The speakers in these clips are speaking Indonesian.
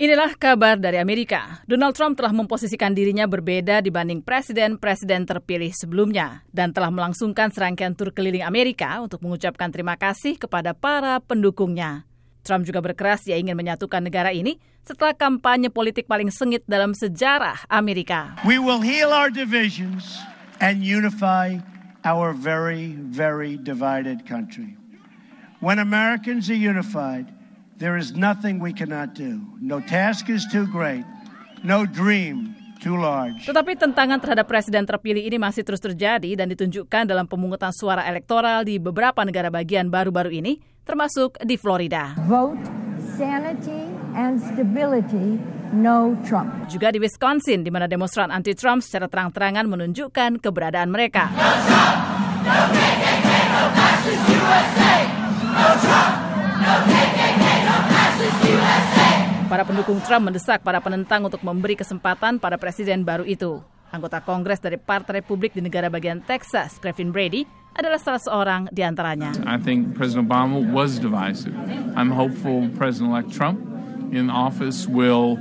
Inilah kabar dari Amerika. Donald Trump telah memposisikan dirinya berbeda dibanding presiden-presiden terpilih sebelumnya dan telah melangsungkan serangkaian tur keliling Amerika untuk mengucapkan terima kasih kepada para pendukungnya. Trump juga berkeras dia ingin menyatukan negara ini setelah kampanye politik paling sengit dalam sejarah Amerika. We will heal our divisions and unify our very, very divided country. When Americans are unified, There is nothing we cannot do. No task is too great. No dream too large. Tetapi tentangan terhadap presiden terpilih ini masih terus terjadi dan ditunjukkan dalam pemungutan suara elektoral di beberapa negara bagian baru-baru ini, termasuk di Florida. Vote sanity and stability no Trump. Juga di Wisconsin, di mana demonstran anti-Trump secara terang-terangan menunjukkan keberadaan mereka. No Trump, no KKK, no fascist USA, no Trump, no KKK. Para pendukung Trump mendesak para penentang untuk memberi kesempatan pada presiden baru itu. Anggota Kongres dari Partai Republik di negara bagian Texas, Kevin Brady, adalah salah seorang di antaranya. I think President Obama was divisive. I'm hopeful President-elect Trump in office will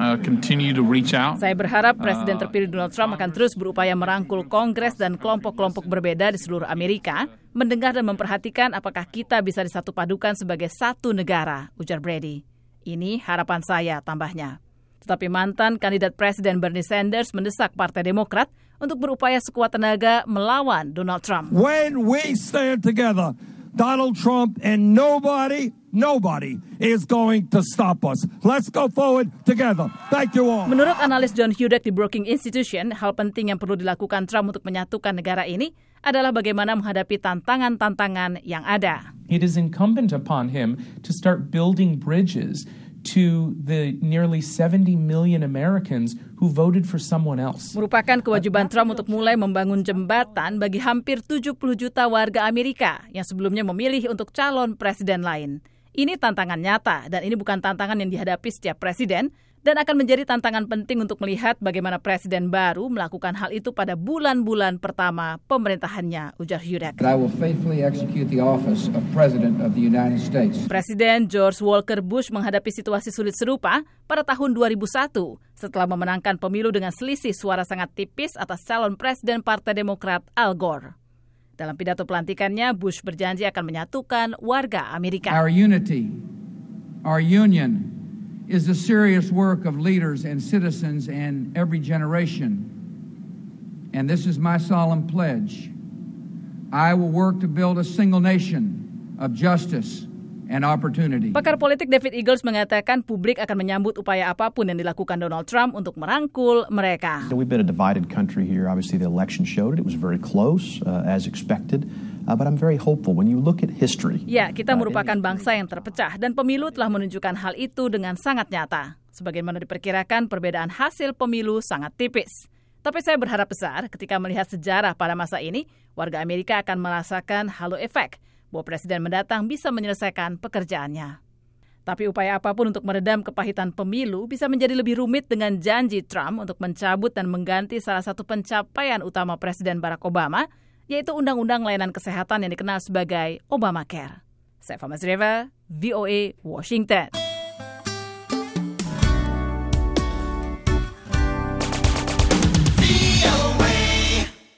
uh, continue to reach out. Saya berharap Presiden terpilih Donald Trump akan terus berupaya merangkul Kongres dan kelompok-kelompok berbeda di seluruh Amerika, mendengar dan memperhatikan apakah kita bisa disatu padukan sebagai satu negara, ujar Brady. Ini harapan saya, tambahnya. Tetapi mantan kandidat Presiden Bernie Sanders mendesak Partai Demokrat untuk berupaya sekuat tenaga melawan Donald Trump. When we stand together, Donald Trump and nobody, nobody is going to stop us. Let's go forward together. Thank you all. Menurut analis John Hudek di Brookings Institution, hal penting yang perlu dilakukan Trump untuk menyatukan negara ini adalah bagaimana menghadapi tantangan-tantangan yang ada. It is incumbent upon him to start building bridges to the nearly 70 million Americans who voted for someone else. Merupakan kewajiban Trump untuk mulai membangun jembatan bagi hampir 70 juta warga Amerika yang sebelumnya memilih untuk calon presiden lain. Ini tantangan nyata dan ini bukan tantangan yang dihadapi setiap presiden, dan akan menjadi tantangan penting untuk melihat bagaimana presiden baru melakukan hal itu pada bulan-bulan pertama pemerintahannya, ujar Hudek. Presiden George Walker Bush menghadapi situasi sulit serupa pada tahun 2001 setelah memenangkan pemilu dengan selisih suara sangat tipis atas calon presiden Partai Demokrat Al Gore. Dalam pidato pelantikannya, Bush berjanji akan menyatukan warga Amerika. Our unity, our union is the serious work of leaders and citizens in every generation. And this is my solemn pledge. I will work to build a single nation of justice and opportunity. Pakar politik David Eagles mengatakan publik akan menyambut upaya apapun yang dilakukan Donald Trump untuk merangkul mereka. We've been a divided country here. Obviously, the election showed it. It was very close, uh, as expected. But I'm very hopeful when you look at history. Ya, kita uh, merupakan bangsa yang terpecah dan pemilu telah menunjukkan hal itu dengan sangat nyata. Sebagaimana diperkirakan, perbedaan hasil pemilu sangat tipis. Tapi saya berharap besar ketika melihat sejarah pada masa ini, warga Amerika akan merasakan halo efek bahwa presiden mendatang bisa menyelesaikan pekerjaannya. Tapi upaya apa pun untuk meredam kepahitan pemilu bisa menjadi lebih rumit dengan janji Trump untuk mencabut dan mengganti salah satu pencapaian utama Presiden Barack Obama, yaitu Undang-Undang Layanan Kesehatan yang dikenal sebagai Obamacare. Saya Fama Zreva, VOA, Washington.